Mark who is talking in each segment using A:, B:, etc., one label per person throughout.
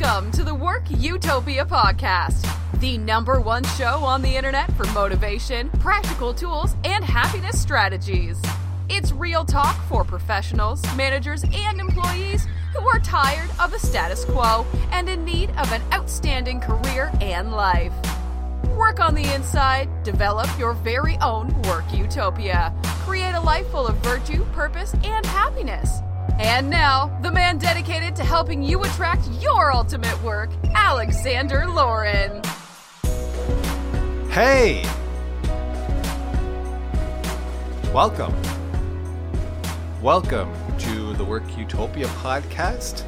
A: Welcome to the Work Utopia podcast, the number one show on the internet for motivation, practical tools, and happiness strategies. It's real talk for professionals, managers, and employees who are tired of the status quo and in need of an outstanding career and life. Work on the inside, develop your very own work utopia, create a life full of virtue, purpose, and happiness. And now, the man dedicated to helping you attract your ultimate work, Alexander Lauren.
B: Hey! Welcome. Welcome to the Work Utopia podcast.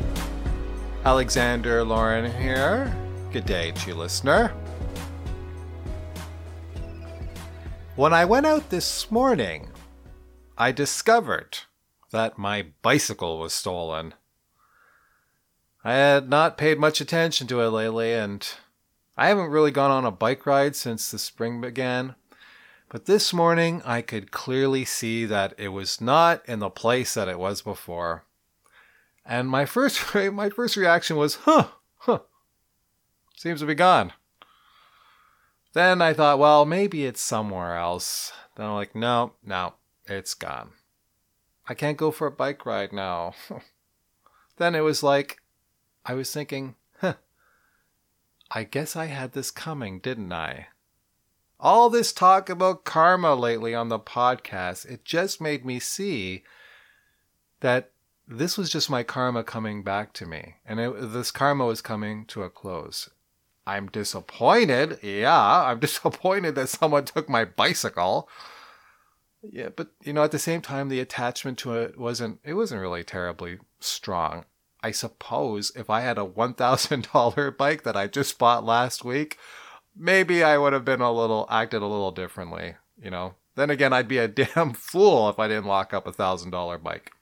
B: Alexander Lauren here. Good day to you, listener. When I went out this morning, I discovered that my bicycle was stolen. I had not paid much attention to it lately, and I haven't really gone on a bike ride since the spring began. But this morning I could clearly see that it was not in the place that it was before. And my first my first reaction was, huh, huh. Seems to be gone. Then I thought, well, maybe it's somewhere else. Then I'm like, no, no, it's gone. I can't go for a bike ride now. then it was like, I was thinking, huh, I guess I had this coming, didn't I? All this talk about karma lately on the podcast, it just made me see that this was just my karma coming back to me. And it, this karma was coming to a close. I'm disappointed. Yeah, I'm disappointed that someone took my bicycle. Yeah, but you know, at the same time, the attachment to it wasn't it wasn't really terribly strong. I suppose if I had a one thousand dollar bike that I just bought last week, maybe I would have been a little acted a little differently. You know. Then again, I'd be a damn fool if I didn't lock up a thousand dollar bike.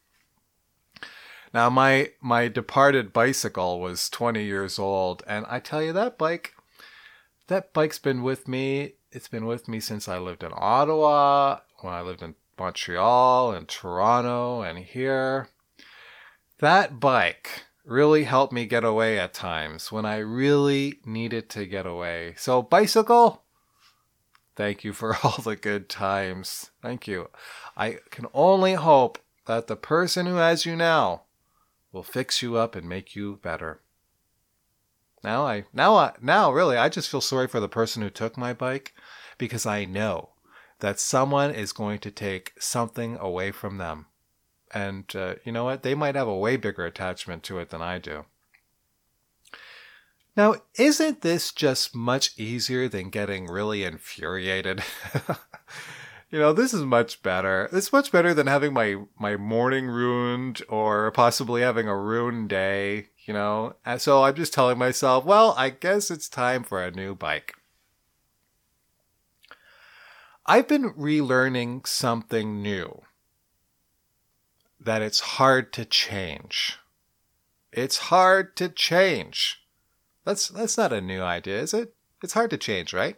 B: Now my my departed bicycle was 20 years old and I tell you that bike that bike's been with me it's been with me since I lived in Ottawa when I lived in Montreal and Toronto and here. That bike really helped me get away at times when I really needed to get away. So, bicycle, thank you for all the good times. Thank you. I can only hope that the person who has you now will fix you up and make you better. Now I now I now really I just feel sorry for the person who took my bike because I know that someone is going to take something away from them. And uh, you know what? They might have a way bigger attachment to it than I do. Now, isn't this just much easier than getting really infuriated? you know, this is much better. It's much better than having my, my morning ruined or possibly having a ruined day, you know? And so I'm just telling myself, well, I guess it's time for a new bike. I've been relearning something new that it's hard to change. It's hard to change. That's that's not a new idea, is it? It's hard to change, right?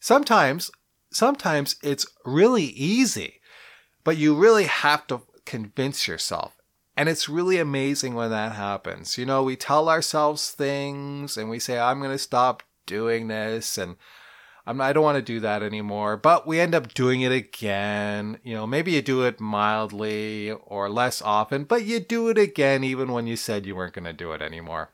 B: Sometimes sometimes it's really easy, but you really have to convince yourself. And it's really amazing when that happens. You know, we tell ourselves things and we say, I'm going to stop doing this and I'm, I don't want to do that anymore. But we end up doing it again. You know, maybe you do it mildly or less often, but you do it again even when you said you weren't going to do it anymore.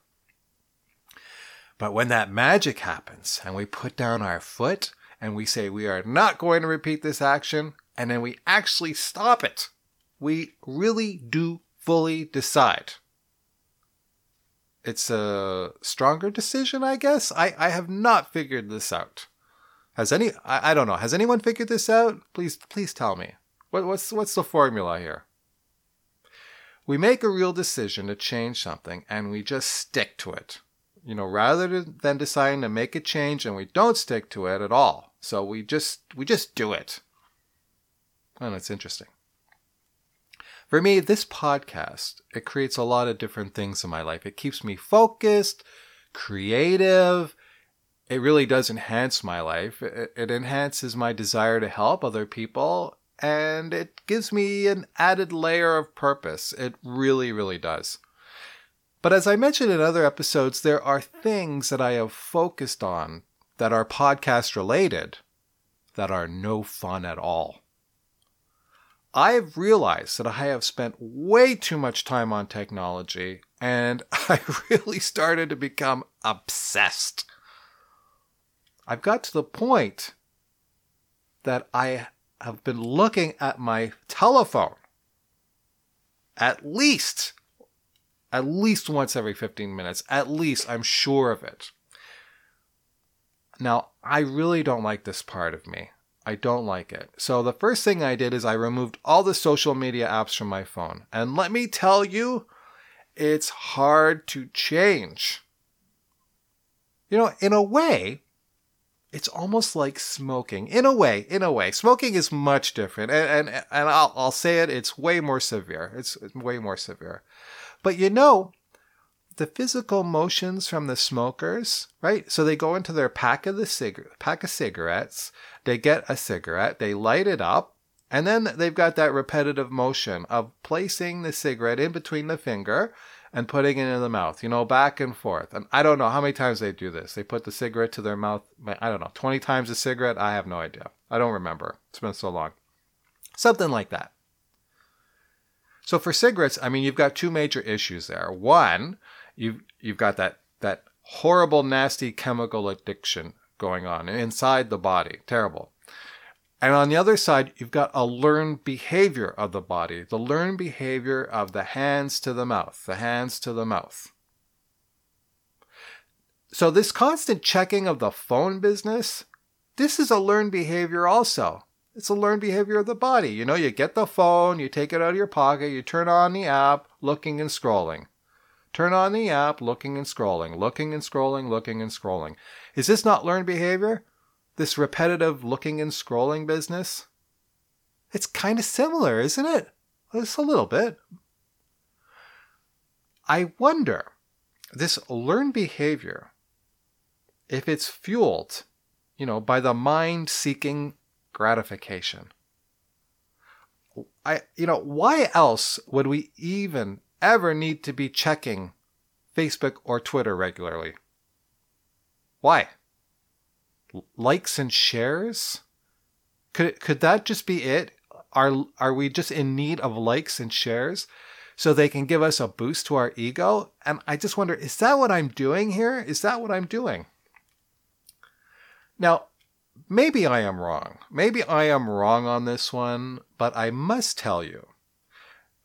B: But when that magic happens and we put down our foot and we say we are not going to repeat this action, and then we actually stop it, we really do fully decide. It's a stronger decision, I guess. I, I have not figured this out. Has any I, I don't know. Has anyone figured this out? Please please tell me. What, what's what's the formula here? We make a real decision to change something and we just stick to it. You know, rather than deciding to make a change and we don't stick to it at all. So we just we just do it. And it's interesting. For me, this podcast, it creates a lot of different things in my life. It keeps me focused, creative, it really does enhance my life. It, it enhances my desire to help other people, and it gives me an added layer of purpose. It really, really does. But as I mentioned in other episodes, there are things that I have focused on that are podcast related that are no fun at all. I've realized that I have spent way too much time on technology and I really started to become obsessed. I've got to the point that I have been looking at my telephone at least at least once every 15 minutes. At least i'm sure of it. Now i really don't like this part of me. I don't like it. So the first thing i did is i removed all the social media apps from my phone. And let me tell you it's hard to change. You know in a way it's almost like smoking. In a way in a way smoking is much different. And and, and I'll, I'll say it it's way more severe. It's way more severe. But you know the physical motions from the smokers right? So they go into their pack of the cig- pack of cigarettes. They get a cigarette. They light it up. And then they've got that repetitive motion of placing the cigarette in between the finger and putting it in the mouth, you know, back and forth. And I don't know how many times they do this. They put the cigarette to their mouth, I don't know, 20 times a cigarette. I have no idea. I don't remember. It's been so long. Something like that. So for cigarettes, I mean, you've got two major issues there. One, you've you've got that that horrible, nasty chemical addiction going on inside the body. Terrible. And on the other side, you've got a learned behavior of the body, the learned behavior of the hands to the mouth, the hands to the mouth. So, this constant checking of the phone business, this is a learned behavior also. It's a learned behavior of the body. You know, you get the phone, you take it out of your pocket, you turn on the app, looking and scrolling. Turn on the app, looking and scrolling, looking and scrolling, looking and scrolling. Is this not learned behavior? This repetitive looking and scrolling business, it's kind of similar, isn't it? Just a little bit. I wonder, this learned behavior, if it's fueled, you know, by the mind seeking gratification. I, you know, why else would we even ever need to be checking Facebook or Twitter regularly? Why? Likes and shares? Could could that just be it? Are are we just in need of likes and shares so they can give us a boost to our ego? And I just wonder, is that what I'm doing here? Is that what I'm doing? Now, maybe I am wrong. Maybe I am wrong on this one, but I must tell you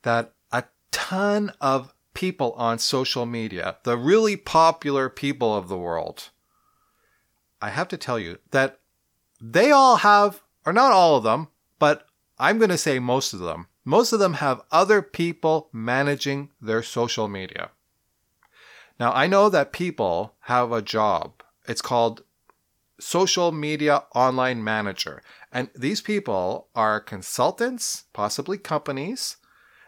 B: that a ton of people on social media, the really popular people of the world, I have to tell you that they all have, or not all of them, but I'm going to say most of them, most of them have other people managing their social media. Now, I know that people have a job. It's called social media online manager. And these people are consultants, possibly companies.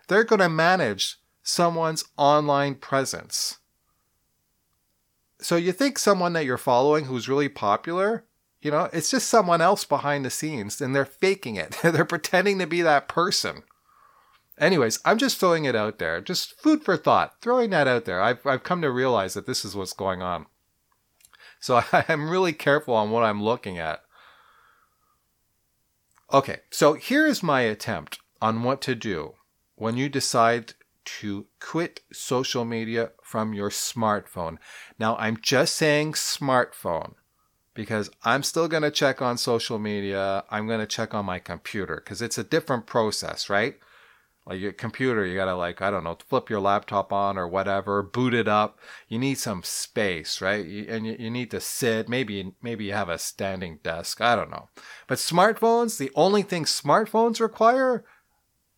B: They're going to manage someone's online presence. So you think someone that you're following who's really popular, you know, it's just someone else behind the scenes and they're faking it. they're pretending to be that person. Anyways, I'm just throwing it out there. Just food for thought. Throwing that out there. I've, I've come to realize that this is what's going on. So I, I'm really careful on what I'm looking at. Okay, so here's my attempt on what to do when you decide to quit social media from your smartphone. Now, I'm just saying smartphone because I'm still going to check on social media. I'm going to check on my computer because it's a different process, right? Like your computer, you got to like, I don't know, flip your laptop on or whatever, boot it up. You need some space, right? And you, you need to sit. Maybe, maybe you have a standing desk. I don't know. But smartphones, the only thing smartphones require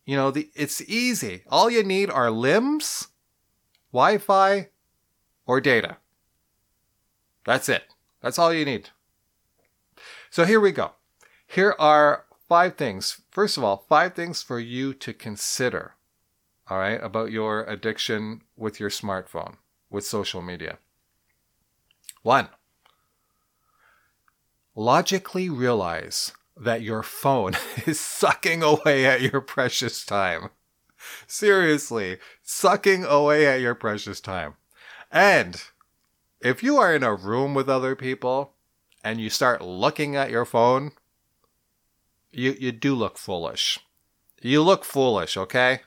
B: you know, the it's easy. All you need are limbs, Wi-Fi, or data. That's it. That's all you need. So here we go. Here are five things. First of all, five things for you to consider. All right, about your addiction with your smartphone, with social media. One, logically realize that your phone is sucking away at your precious time. Seriously, sucking away at your precious time. And if you are in a room with other people and you start looking at your phone, you, you do look foolish. You look foolish, okay?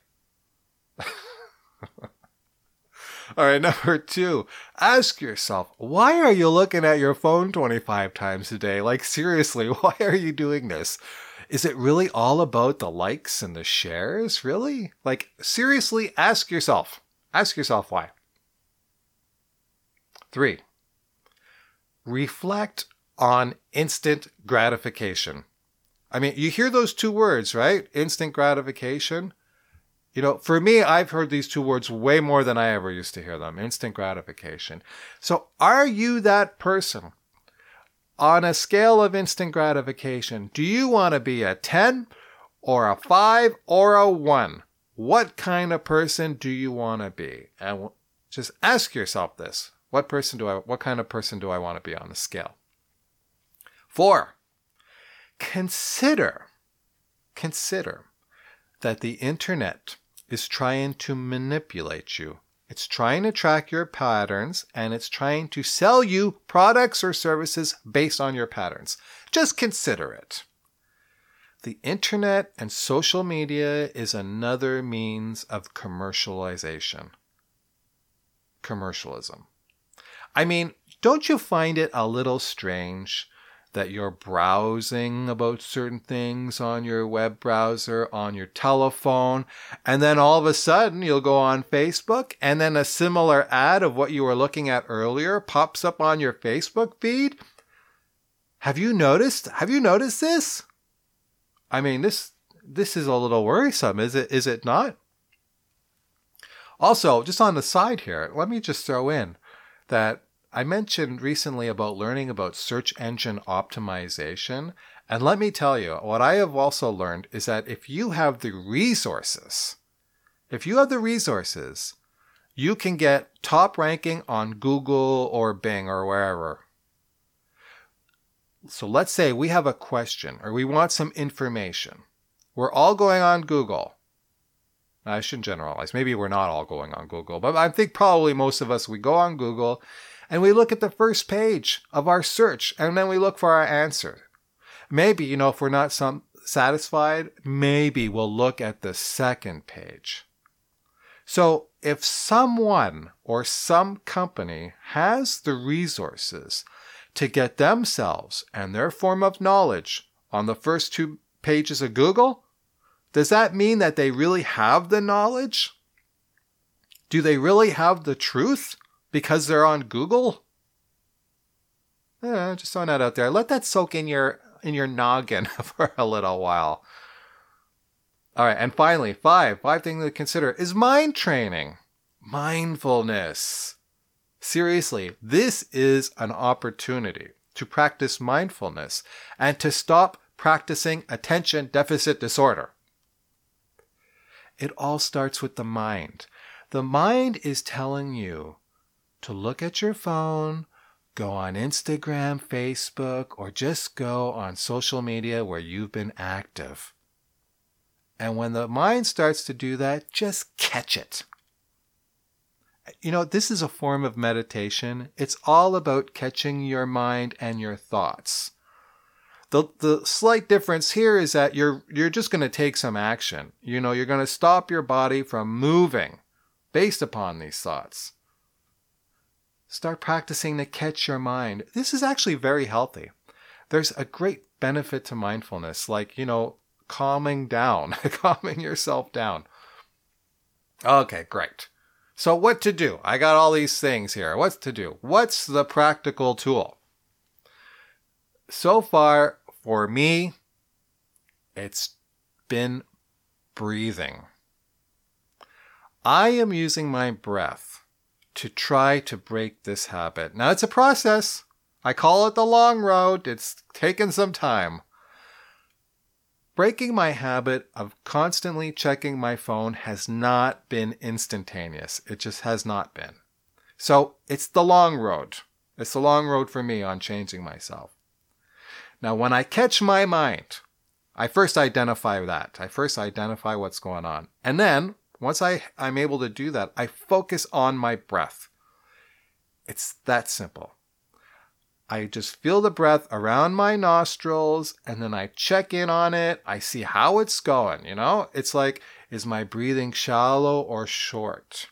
B: All right, number two, ask yourself, why are you looking at your phone 25 times a day? Like, seriously, why are you doing this? Is it really all about the likes and the shares? Really? Like, seriously, ask yourself. Ask yourself why. Three, reflect on instant gratification. I mean, you hear those two words, right? Instant gratification. You know, for me, I've heard these two words way more than I ever used to hear them instant gratification. So, are you that person? On a scale of instant gratification, do you want to be a 10 or a 5 or a 1? What kind of person do you want to be? And just ask yourself this. What person do I what kind of person do I want to be on the scale? 4. Consider consider that the internet is trying to manipulate you. It's trying to track your patterns and it's trying to sell you products or services based on your patterns. Just consider it. The internet and social media is another means of commercialization. Commercialism. I mean, don't you find it a little strange that you're browsing about certain things on your web browser, on your telephone, and then all of a sudden you'll go on Facebook and then a similar ad of what you were looking at earlier pops up on your Facebook feed? Have you noticed? Have you noticed this? I mean, this this is a little worrisome, is it is it not? Also, just on the side here, let me just throw in that I mentioned recently about learning about search engine optimization. And let me tell you, what I have also learned is that if you have the resources, if you have the resources, you can get top ranking on Google or Bing or wherever. So let's say we have a question or we want some information. We're all going on Google. I shouldn't generalize. Maybe we're not all going on Google, but I think probably most of us, we go on Google and we look at the first page of our search and then we look for our answer. Maybe, you know, if we're not some satisfied, maybe we'll look at the second page. So if someone or some company has the resources to get themselves and their form of knowledge on the first two pages of Google, does that mean that they really have the knowledge? Do they really have the truth? Because they're on Google? Yeah, just throwing that out there. Let that soak in your in your noggin for a little while. All right, and finally, five five things to consider is mind training, mindfulness. Seriously, this is an opportunity to practice mindfulness and to stop practicing attention deficit disorder. It all starts with the mind. The mind is telling you to look at your phone, go on Instagram, Facebook, or just go on social media where you've been active. And when the mind starts to do that, just catch it. You know, this is a form of meditation. It's all about catching your mind and your thoughts. The, the slight difference here is that you're you're just going to take some action. You know, you're going to stop your body from moving based upon these thoughts. Start practicing to catch your mind. This is actually very healthy. There's a great benefit to mindfulness, like, you know, calming down, calming yourself down. Okay, great. So, what to do? I got all these things here. What's to do? What's the practical tool? So far, for me, it's been breathing. I am using my breath to try to break this habit. Now, it's a process. I call it the long road. It's taken some time. Breaking my habit of constantly checking my phone has not been instantaneous. It just has not been. So it's the long road. It's the long road for me on changing myself. Now, when I catch my mind, I first identify that. I first identify what's going on. And then once I, I'm able to do that, I focus on my breath. It's that simple. I just feel the breath around my nostrils and then I check in on it. I see how it's going, you know? It's like, is my breathing shallow or short?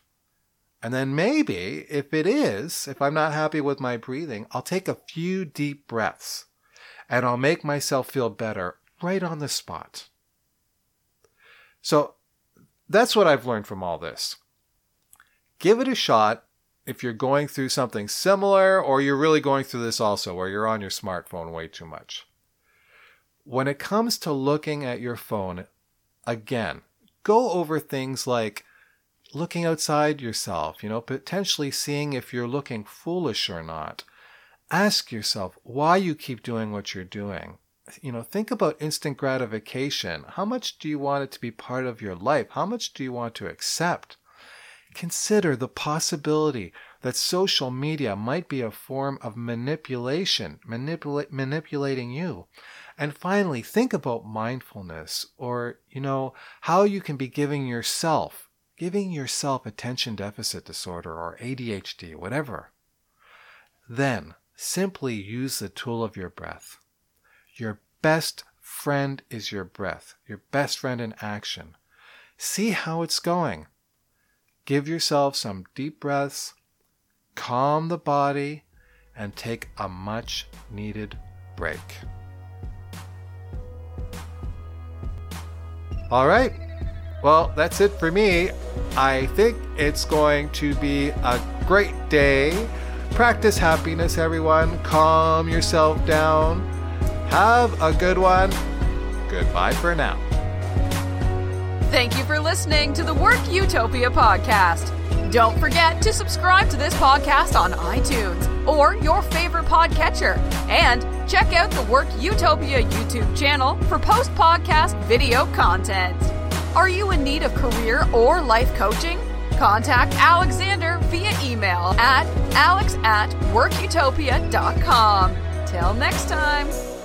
B: And then maybe, if it is, if I'm not happy with my breathing, I'll take a few deep breaths and I'll make myself feel better right on the spot. So that's what I've learned from all this. Give it a shot if you're going through something similar or you're really going through this also where you're on your smartphone way too much. When it comes to looking at your phone, again, go over things like looking outside yourself, you know, potentially seeing if you're looking foolish or not. Ask yourself why you keep doing what you're doing. You know, think about instant gratification. How much do you want it to be part of your life? How much do you want to accept? Consider the possibility that social media might be a form of manipulation, manipula- manipulating you. And finally, think about mindfulness or, you know, how you can be giving yourself, giving yourself attention deficit disorder or ADHD, whatever. Then simply use the tool of your breath. Your best friend is your breath, your best friend in action. See how it's going. Give yourself some deep breaths, calm the body, and take a much needed break. All right. Well, that's it for me. I think it's going to be a great day. Practice happiness, everyone. Calm yourself down. Have a good one. Goodbye for now.
A: Thank you for listening to the Work Utopia podcast. Don't forget to subscribe to this podcast on iTunes or your favorite podcatcher. And check out the Work Utopia YouTube channel for post podcast video content. Are you in need of career or life coaching? Contact Alexander via email at alex at workutopia.com. Till next time.